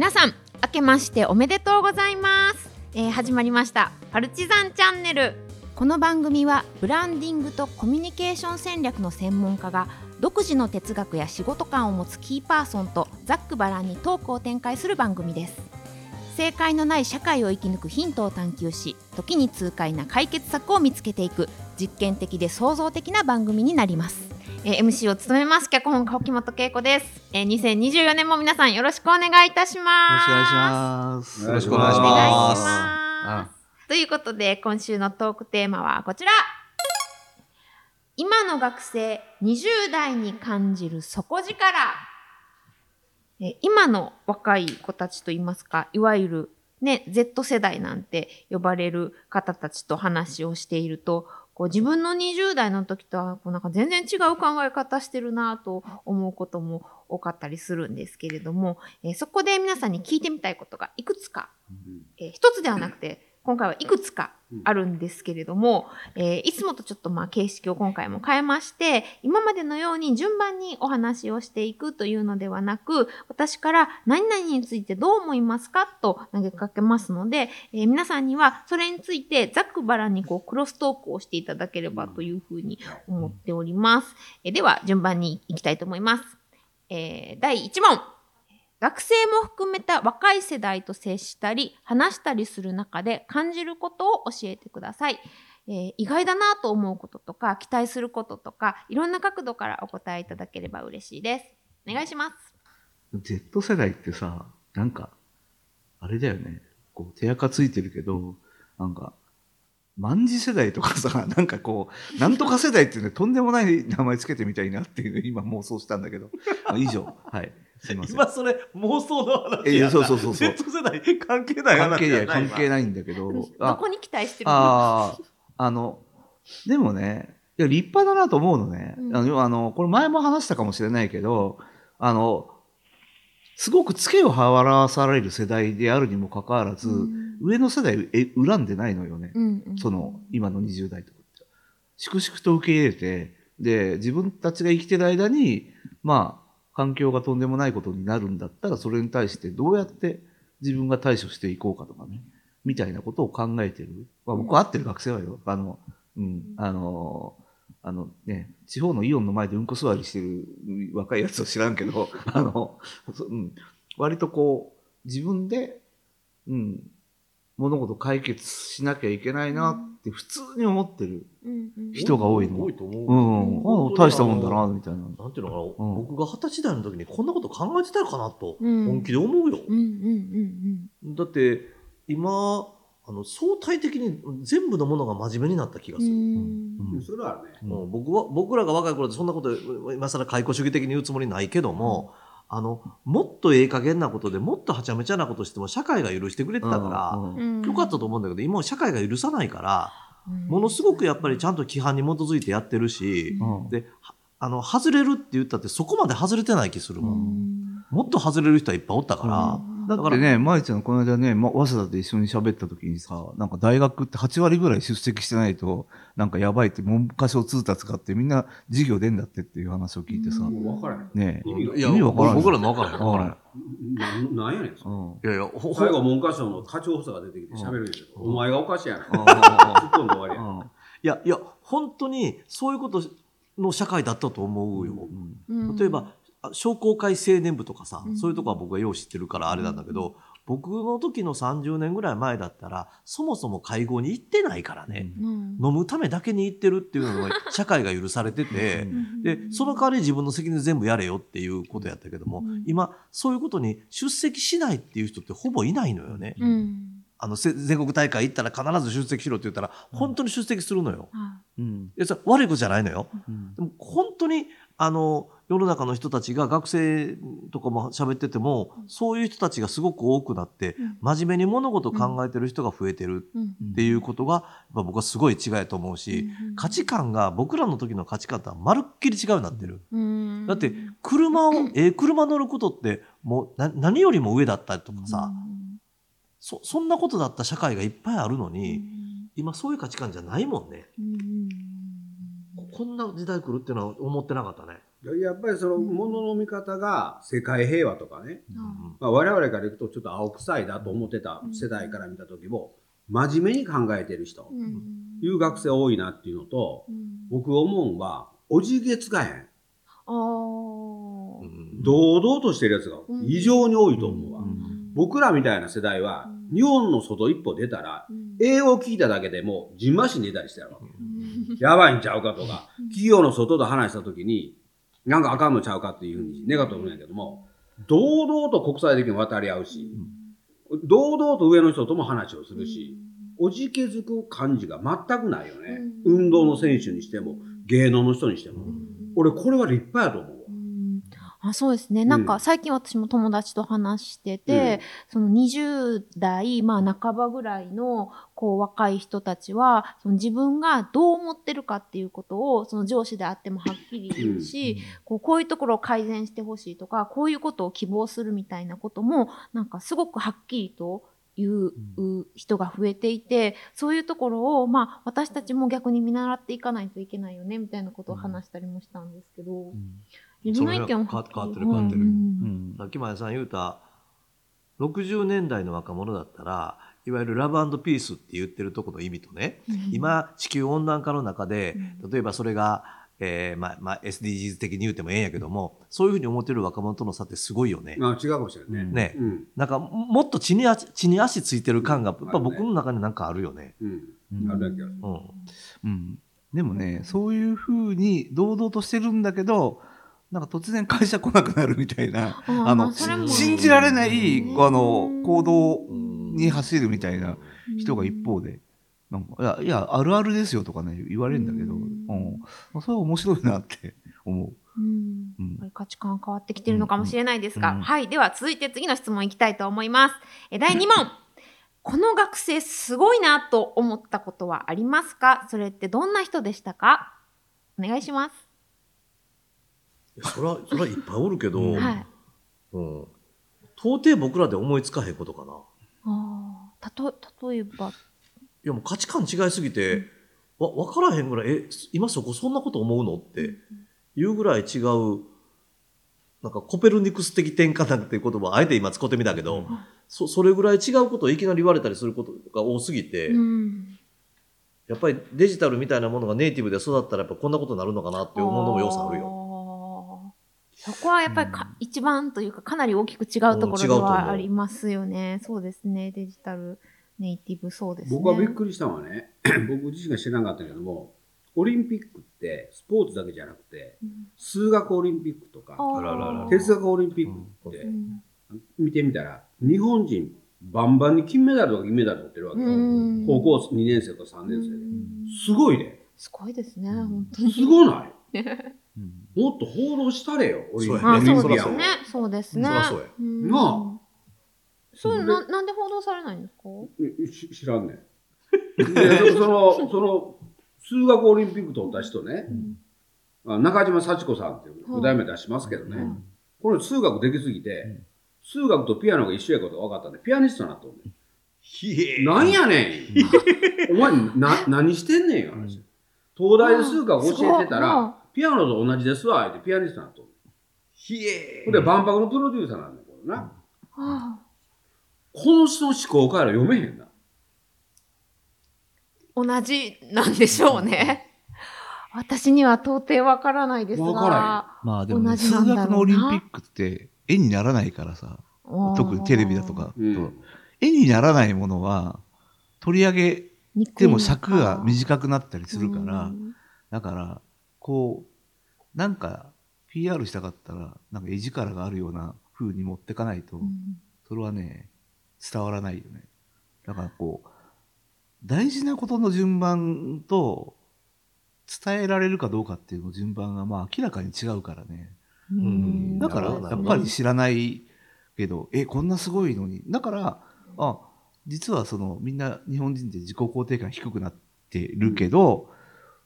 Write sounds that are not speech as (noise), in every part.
皆さん明けましておめでとうございます、えー始まりました。パルチザンチャンネル。この番組はブランディングとコミュニケーション戦略の専門家が独自の哲学や仕事観を持つキーパーソンとざっくばらんにトークを展開する番組です。正解のない社会を生き抜くヒントを探求し時に痛快な解決策を見つけていく実験的で創造的な番組になります、えー MC を務めます。脚本家沖本恵子です、えー2024年も皆さんよろしくお願いいたします。よろしくお願いします。よろしくお願いしお願いします。ますということで今週のトークテーマはこちら。今の学生20代に感じる底力。え今の若い子たちといいますかいわゆるね Z 世代なんて呼ばれる方たちと話をしているとこう自分の20代の時とはこうなんか全然違う考え方してるなと思うことも多かったりするんですけれども、えーそこで皆さんに聞いてみたいことがいくつか。えー一つではなくて、今回はいくつかあるんですけれども、えーいつもとちょっとまあ形式を今回も変えまして、今までのように順番にお話をしていくというのではなく、私から何々についてどう思いますかと投げかけますので、えー皆さんにはそれについてざっくばらんにこうクロストークをしていただければというふうに思っております。えーでは順番に行きたいと思います。えー第1問。学生も含めた若い世代と接したり話したりする中で感じることを教えてください、えー意外だなと思うこととか期待することとかいろんな角度からお答えいただければ嬉しいですお願いします Z 世代ってさ、なんか、あれだよね。こう、手垢ついてるけど、なんか、万字世代とかさ、(laughs) なんかこう、なんとか世代っていうね、とんでもない名前つけてみたいなっていう、今妄想したんだけど。以上。はい。すいません。今それ妄想の話えやそうそうそうそう Z 世代関係ない話関係ない、や関係いないんだけど。どあこに期待してるの？ああ、あの、でもね、いや、立派だなと思うのね。うんあの、あのこれ前も話したかもしれないけど、あの、すごくツケを払わされる世代であるにもかかわらず、うん上の世代え恨んでないのよね。うんうんその、今の20代とかって。粛々と受け入れて、で、自分たちが生きてる間に、まあ、環境がとんでもないことになるんだったら、それに対してどうやって自分が対処していこうかとかね、みたいなことを考えてる。まあ、僕は会ってる学生はよ、あの、うん、あの、あのね、地方のイオンの前でうんこ座りしてる若いやつは知らんけど、(laughs) あの、そうん、割とこう、自分で、うん、物事解決しなきゃいけないなって普通に思ってるうんうん人が多いの。多いと思う。うん、あ大したもんだな、みたいな。なんていうのかな、うん僕が二十歳代の時にこんなこと考えてたのかなとうん本気で思うよ。うんうんうんだって今あの相対的に全部のものが真面目になった気がうんうする。んうんそれはね。もう僕は僕らが若い頃でそんなこと今更解雇主義的に言うつもりないけども、あのもっとええ加減なことでもっとはちゃめちゃなことしても社会が許してくれてたから、うん。うんよかったと思うんだけど今は社会が許さないから、うん。ものすごくやっぱりちゃんと規範に基づいてやってるし、うん。ではあの外れるって言ったってそこまで外れてない気するもん、うん。もっと外れる人はいっぱいおったから、うんだってね、まいちゃんこの間ね、ま、早稲田で一緒に喋った時にさ、なんか大学って8割ぐらい出席してないと、なんかやばいって文科省通達があってみんな授業出んだってっていう話を聞いてさ、うん。もう分からへん。ねえ。意味がいや意味わからん。僕らの分からへん。わからん。なんなんやねん。いやいやほほ最後文科省の課長補佐が出てきて喋るんやけど、お前がおかしいやっ込んで終わりや。うん。いやいや本当にそういうことの社会だったと思うよ、うん。例えばあ商工会青年部とかさ、うん。そういうとこは僕はよう知ってるからあれなんだけど、僕の時の30年ぐらい前だったらそもそも会合に行ってないからね、うん。飲むためだけに行ってるっていうのが (laughs) 社会が許されてて、うん。でその代わり自分の責任で全部やれよっていうことやったけども、うん。今そういうことに出席しないっていう人ってほぼいないのよね。うん。あのせ全国大会行ったら必ず出席しろって言ったら本当に出席するのよ。はうん。いやそれ悪いことじゃないのよ。うん。でも本当にあの世の中の人たちが学生とかも喋っててもそういう人たちがすごく多くなってうん。真面目に物事を考えてる人が増えてるっていうことがやっぱ僕はすごい違いと思うしうん価値観が僕らの時の価値観とはまるっきり違うようになってる。うんだって車を (laughs) ええ車乗ることってもうな何よりも上だったりとかさそそんなことだった社会がいっぱいあるのうんに今そういう価値観じゃないもんね。うんこんな時代来るっていうのは思ってなかったね。やっぱりそのものの見方が世界平和とかね、うん。まあ、我々からいくとちょっと青臭いだと思ってた世代から見た時も真面目に考えてる人、うん。いう学生多いなっていうのとうん。僕思うんはおじけつかへん。堂々としてるやつが異常に多いと思うわ、うん。僕らみたいな世代はうん。日本の外一歩出たらうん。英語を聞いただけでもじんましん寝たりしてるわけうん。やばいんちゃうかとかうん。企業の外と話した時になんかあかんのちゃうかっていうふうに願って思うんやけども堂々と国際的に渡り合うし堂々と上の人とも話をするしおじけづく感じが全くないよね。うん。運動の選手にしても芸能の人にしても。俺これは立派やと思うあそうですね。なんか最近私も友達と話してて、その20代、まあ半ばぐらいのこう若い人たちは、その自分がどう思ってるかっていうことを、その上司であってもはっきり言うし、こうこういうところを改善してほしいとか、こういうことを希望するみたいなことも、なんかすごくはっきりと言う人が増えていて、そういうところを、まあ私たちも逆に見習っていかないといけないよね、みたいなことを話したりもしたんですけど、自分の意見ははっきりそれは変わってる変わってる。さっき前さん言うた60年代の若者だったらいわゆるラブピースって言ってるとこの意味とね、うん。今地球温暖化の中でう例えばそれが、えーまあまあ、SDGs 的に言うてもええんやけどもそういうふうに思ってる若者との差ってすごいよね。まあ違うかもしれないね。ね。うん。なんかもっと地に足地に足ついてる感がやっぱ僕の中になんかあるよね。うん。うんあるだけはうん。うん、でもねそういうふうに堂々としてるんだけどなんか突然会社来なくなるみたいなあの信じられないうんあの行動うんに走るみたいな人が一方で。なんかいやいやあるあるですよとかね言われるんだけど、ううんんそれは面白いなって (laughs) 思う。うんうんやっぱり価値観変わってきてるのかもしれないですが、うんうんはい。では続いて次の質問いきたいと思います。え第2問。(laughs) この学生すごいなと思ったことはありますか？それってどんな人でしたか？お願いします。そらそらいっぱいおるけど、うんはい。うん到底僕らで思いつかへんことかな。ああ、たと、例えば、いやもう価値観違いすぎて、わ分からへんぐらいえ今そこそんなこと思うのっていうぐらい違うなんかコペルニクス的転換なんていう言葉をあえて今使ってみたけど、そそれぐらい違うことをいきなり言われたりすることが多すぎて、うん。やっぱりデジタルみたいなものがネイティブで育ったらやっぱこんなことになるのかなって思うのも要素あるよ。よ。そこはやっぱりか、一番というかかなり大きく違うところではありますよね。そうですね。デジタルネイティブそうですね。僕はびっくりしたのはね (clears throat) 僕自身が知らなかったけどもオリンピックってスポーツだけじゃなくてうん。数学オリンピックとか哲学オリンピックってうん。見てみたら日本人バンバンに金メダルとか銀メダル取ってるわけよ。うん。高校2年生とか3年生で。うん。すごいね。すごいですね、本当に。すごない？う (laughs) んもっと報道したれよオリンピックそうですね。そうですね。なあ。そうな、なんで報道されないんですか？知らんねん。(laughs) でそのその数学オリンピック取った人ね、あ中島幸子さんっていうはい。五代目出しますけどね、うん。これ数学できすぎて、数学とピアノが一緒やことが分かったんでピアニストになっとんねん。なんやねん。お前な何してんねんよ話、東大で数学教えてたらピアノと同じですわってピアニストになっとひえほんで万博のプロデューサーなんだけどな、あこの人の思考回路読めへんな。あ同じなんでしょうね。私には到底わからないですわからが。まあでもね、同じ数学のオリンピックって絵にならないからさ、特にテレビだとか、うん。絵にならないものは取り上げても尺が短くなったりするから、うん。だから、こう、なんか PR したかったら、なんか絵力があるような風に持ってかないと、うんそれはね、伝わらないよね。だからこう、大事なことの順番と、伝えられるかどうかっていうの順番がまあ明らかに違うからね。うんだから、やっぱり知らないけど、え、こんなすごいのに。だから、あ、実はその、みんな日本人って自己肯定感低くなってるけど、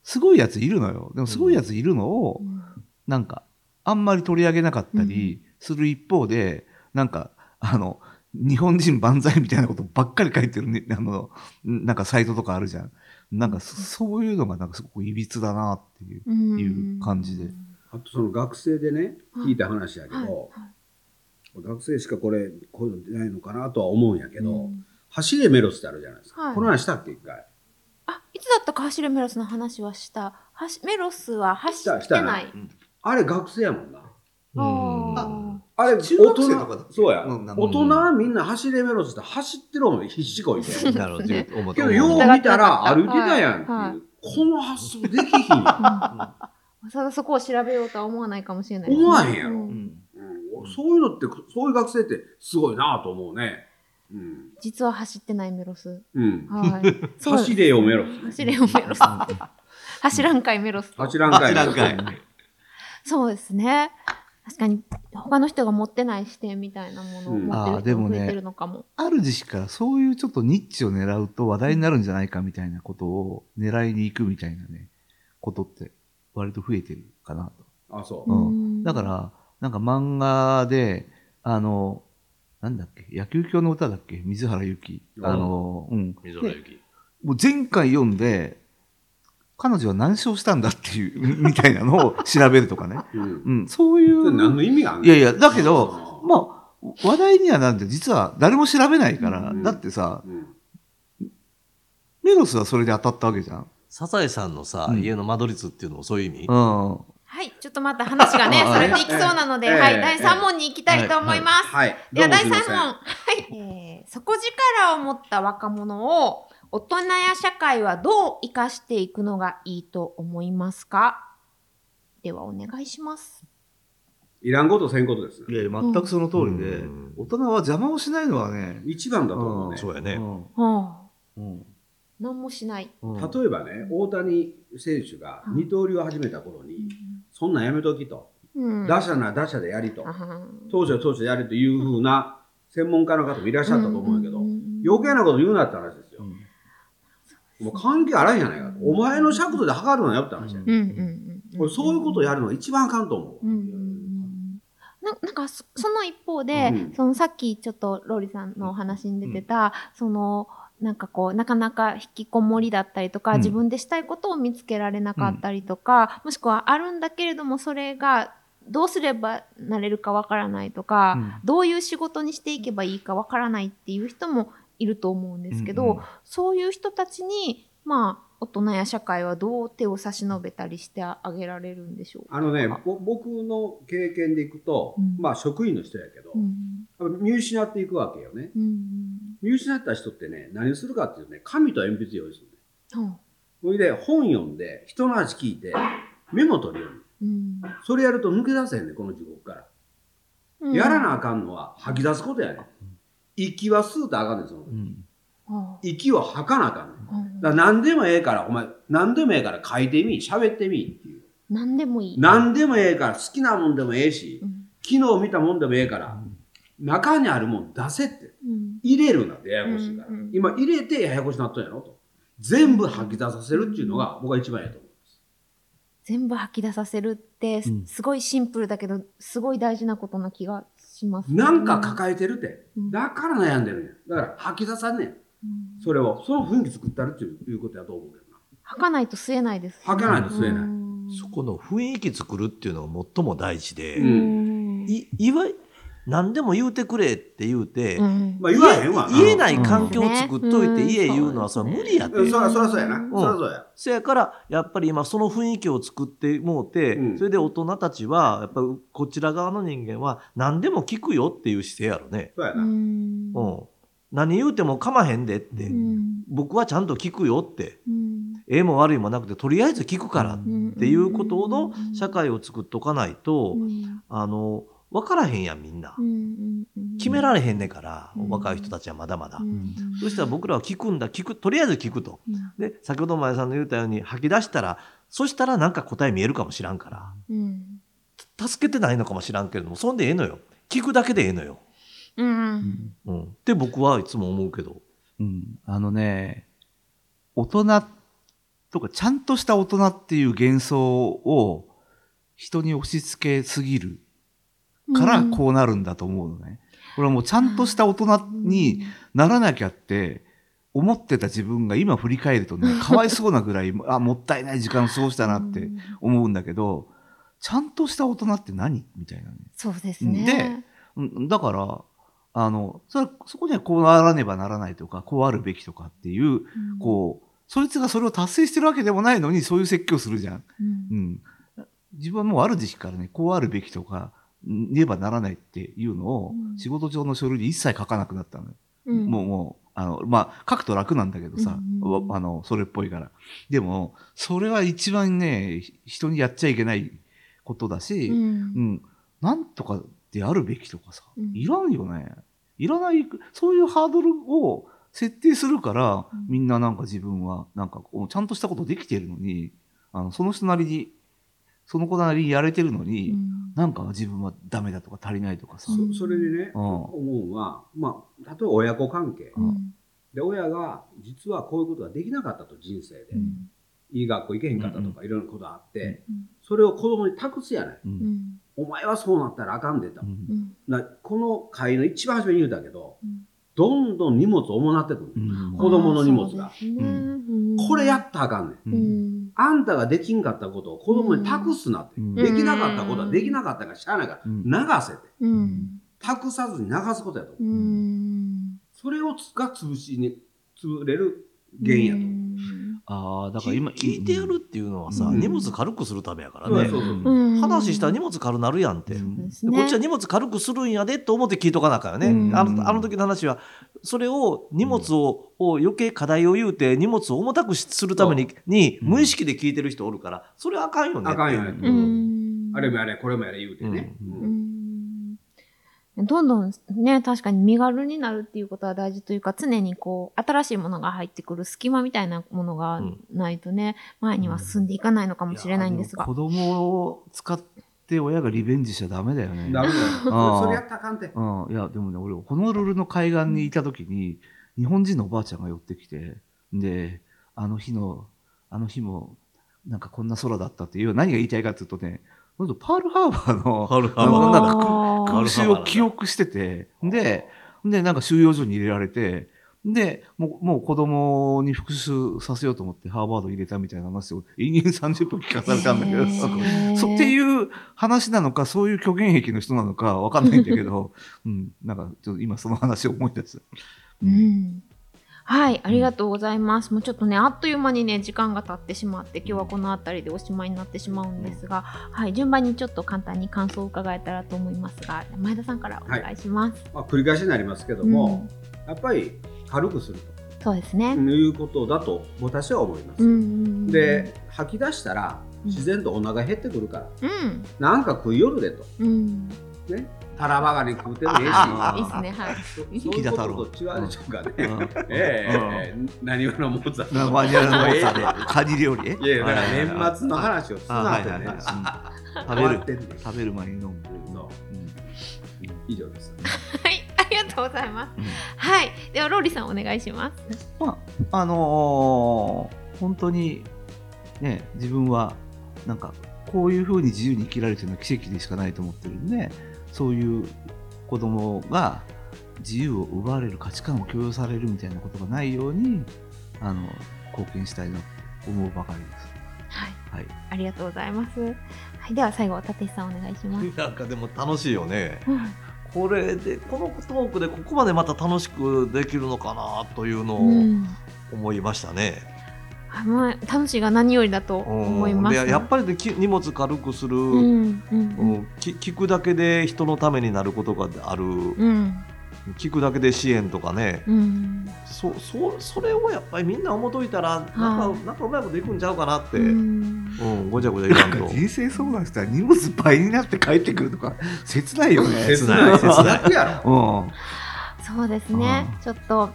すごいやついるのよ。でもすごいやついるのを、うん。なんか、あんまり取り上げなかったりする一方で、なんか、あの、日本人万歳みたいなことばっかり書いてるね、あの、なんかサイトとかあるじゃん。なんかそ、そういうのがなんかすごくいびつだなっていう。うん。いう感じで。あとその学生でねはい。聞いた話やけど、はい。はい。学生しかこれこういうの出ないのかなとは思うんやけど、うん。走れメロスってあるじゃないですか、はい。この話したっけ一回？あ、いつだったか走るメロスの話はした。はしメロスは走したってない。あれ学生やもんな。ああれ中学生とかそうや、大人みんな走れメロスって走ってるもん必死こいてなるほど。けどよう見たら歩いてたやんっていう、はいはいこの発想できひんやん。あ。ただそこを調べようとは思わないかもしれない。思わへんやろ。ううんん。うん。そういうのってそういう学生ってすごいなと思うねうん、実は走ってないメロス。うん、(laughs) 走れよメロス走れよメロス。走らんかいメロスと。走らんかい走らんかいそうですね。確かに他の人が持ってない視点みたいなものをうん持ってるあーでもね人が増えてるのかも。ある時期からそういうちょっとニッチを狙うと話題になるんじゃないかみたいなことを狙いに行くみたいなね、ことって割と増えてるかなと。あそう、うんうんだから、なんか漫画で、あの、なんだっけ、野球教の歌だっけ？水原ゆき。うんあの、うん。水原ゆき。もう前回読んで、彼女は何勝したんだっていう、(laughs) みたいなのを調べるとかね。うんうん、そういそれ何う。の意味があるのいやいや、だけあど、ーまあ、話題にはなんて実は誰も調べないから、うんだってさ、うんメロスはそれで当たったわけじゃん。サザエさんのさ、うん家の間取り図っていうのもそういう意味？うん。はい。ちょっとまた話がね、(laughs) あそれていきそうなので、はい。第3問に行きたいと思います。はいでは第3問。はい。えー、底力を持った若者を大人や社会はどう生かしていくのがいいと思いますか？ではお願いします。いらんことせんことですいやいや、全くその通りで、うん大人は邪魔をしないのはね、一番だと思うね、そうやね。うん何もしない。うん例えばね大谷選手が二刀流を始めた頃に、そんなんやめときと、うん。打者なら打者でやりと、あは投手は投手でやりというふうな専門家の方もいらっしゃったと思うんやけど、ん。余計なこと言うなって話ですよ、うん。もう関係あらんやないかと、お前の尺度で測るなよって話や、うんうんうんそういうことをやるのが一番あかんと思う、うんうんうん。ななんかそその一方で、うん。そのさっきちょっとローリさんのお話に出てた、そのなんかこうなかなか引きこもりだったりとか、うん。自分でしたいことを見つけられなかったりとか、もしくはあるんだけれどもそれがどうすればなれるかわからないとか、うん。どういう仕事にしていけばいいかわからないっていう人もいると思うんですけど、そういう人たちにまあ大人や社会はどう手を差し伸べたりしてあげられるんでしょうか？あのねぼ僕の経験でいくと、うん。まあ職員の人やけど、うん。やっぱ見失っていくわけよね。うん見失った人ってね何するかっていうとね紙と鉛筆用意するねうんそれで本読んで人の話聞いてメモ取るように。うん。それやると抜け出せへんねこの地獄から、うん。やらなあかんのは吐き出すことやね息は吸うとあかんねんそのうん。あ。息を吐かなあかんだから何でもええからお前何でもええから書いてみ喋ってみっていう。何でもいい。何でもええから好きなもんでもええしうん。昨日見たもんでもええから中にあるもん出せって。うん。入れるなってややこしいから、うんうん。今入れてややこしなっとんやろと。全部吐き出させるっていうのが僕は一番やと思う全部吐き出させるって、すごいシンプルだけど、すごい大事なことな気がします。なんか抱えてるって。うん。だから悩んでるんや。だから吐き出さんねんうんそれをその雰囲気作ったるっていうことやと思うけどな。吐かないと吸えないです、吐かないと吸えない。うん。そこの雰囲気作るっていうのが最も大事で、うん。いいわい何でも言うてくれって言うて、うん。まあ言わへんわな。言えない環境を作っというん。て家言うのはそれは無理やって、うんそらそらそうやな、うん。そらそうや。せやからやっぱり今その雰囲気を作ってもうて、うん。それで大人たちはやっぱりこちら側の人間は何でも聞くよっていう姿勢やろね。そうやな、うん。うん、何言うても構わへんでって、うん。僕はちゃんと聞くよって。うん。ええも悪いもなくてとりあえず聞くからっうん。ていうことの社会を作っとかないと、うん。あの分からへんやんみんな。決められへんねんから、うん。若い人たちはまだまだ。うん。そしたら僕らは聞くんだ聞くとりあえず聞くと。うん。で先ほど前さんの言ったように吐き出したらそしたらなんか答え見えるかもしらんから。うん。助けてないのかもしらんけれどもそんでええのよ。聞くだけでええのよ。うんうん、って僕はいつも思うけど。うん。あのね、大人とか、ちゃんとした大人っていう幻想を人に押し付けすぎるからうんこうなるんだと思うのね。これはもうちゃんとした大人にならなきゃって思ってた自分が今振り返るとね、(laughs) かわいそうなぐらい、あ、もったいない時間を過ごしたなって思うんだけど、ちゃんとした大人って何？みたいなね。そうですね。うんだから、あの、それそこにはこうあらねばならないとか、こうあるべきとかっていう、うんこう、そいつがそれを達成してるわけでもないのに、そういう説教するじゃん。うんうん。自分はもうある時期からね、こうあるべきとか、ねばならないっていうのを、うん仕事上の書類に一切書かなくなったのよ。うんもう、もう、あの、まあ、書くと楽なんだけどさ、うんあの、それっぽいから。でも、それは一番ね、ひ人にやっちゃいけないことだし、うんうん、なんとかであるべきとかさ、うん。いらんよね。いらない、そういうハードルを設定するから、うん。みんななんか自分は、なんかこう、ちゃんとしたことできてるのに、あの、その人なりに、その子なりにやれてるのに、うん。なんか自分はダメだとか足りないとかさ。うんそそれでね、うん。思うのは、まあ、例えば親子関係、うん。で親が実はこういうことができなかったと人生で、うん。いい学校行けへんかったとか、いろんなことあって、うんそれを子供に託すやない、お前はそうなったらあかんでと、うん。この会の一番初めに言うたけど、うん。どんどん荷物重なってくる、うん。子供の荷物が。ね。うん。これやったらあかんねん。あんたができんかったことを子供に託すなって、うん。できなかったことはできなかったからしゃあないから、うん。流せて。うん。託さずに流すことやと、う。ん。それをつが潰しに潰れる原因やと、うんああ、だから今、聞いてやるっていうのはさ、うん。荷物軽くするためやからね。そうそうそう。うん。話したら荷物軽なるやんって、うん。そうですね。でこっちは荷物軽くするんやでと思って聞いとかなあかんよね、うん。あのあの時の話はそれを荷物を,、を余計課題を言うて荷物を重たくしするためににうん。無意識で聞いてる人おるからそれはあかんよね。あかんよね。うん。あれもやれこれもやれ言うてね、うんうん。うんどんどんね、確かに身軽になるっていうことは大事というか、常にこう、新しいものが入ってくる隙間みたいなものがないとね、前には進んでいかないのかもしれないんですが。子供を使って親がリベンジしちゃダメだよね。ダメだよ。それやったらあかんて。うん、いや、でもね、俺、ホノルルの海岸にいた時に、日本人のおばあちゃんが寄ってきて、で、あの日の、あの日も、なんかこんな空だったっていう、何が言いたいかっていうとね、パールハーバーの、パールハあのなんかあー。空襲を記憶してて、で、で、なんか収容所に入れられて、で、もう、もう子供に復讐させようと思ってハーバード入れたみたいな話を延々30分聞かされたんだけど、そう。っていう話なのか、そういう虚言癖の人なのかわかんないんだけど、(laughs) うん、なんかちょっと今その話を思い出す。うん。はい、ありがとうございます。もうちょっとね、あっという間にね、時間が経ってしまって、今日はこの辺りでおしまいになってしまうんですが、はい、順番にちょっと簡単に感想を伺えたらと思いますが、前田さんからお願いします。まあ、繰り返しになりますけども、やっぱり軽くするそうですね。ということだと私は思います、うんうんうん。で吐き出したらうん。自然とお腹減ってくるから、うん。なんか食いよるでと。うん。ねタラバガニ食うてもええし。あいいですね、はい。そそういうことと違うでしょうかね、うん。ええええ何話のモーツァルトなマニュアルの多さで、カニ料理？いやいやだから年末の話をすなってね。食終わってんねん食べる前に飲む。そう。うん。以上ですはい、ありがとうございます。うん。はい、ではローリーさんお願いします。まあ、あのー本当に、ね、自分は、なんか、こういうふうに自由に生きられてるのは奇跡でしかないと思ってるんで、そういう子供が自由を奪われる価値観を強要されるみたいなことがないように、あの、貢献したいなって思うばかりです。はい、はい。ありがとうございます。はい、では最後、立石さんお願いします。(laughs) なんかでも楽しいよねうんこれでこのトークでここまでまた楽しくできるのかなというのをうん思いましたね、あもう楽しいが何よりだと思います。でやっぱりでき荷物軽くする、うんうんううんんき聞くだけで人のためになることがある、うん。聞くだけで支援とかね、うん。そそそれをやっぱりみんな思っといたら、なんかなんかうまいこといくんちゃうかなって、ううんんごちゃごちゃ言わんと。人生相談したら荷物倍になって帰ってくるとか、(laughs) 切ないよね。切ない切ない。(laughs) 楽やろ。うん。そうですね。うん。ちょっとん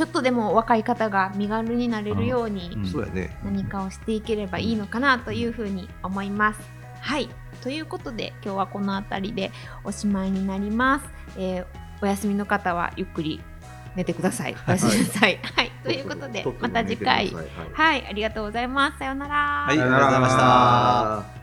ちょっとでも若い方が身軽になれるようにうんそうやね。何かをしていければいいのかなというふうに思います。はい。ということで今日はこの辺りでおしまいになります。えーお休みの方はゆっくり寝てください。おやすみなさい。はい。ということでまた次回。はい。ありがとうございます。さようなら。はい、ありがとうございました。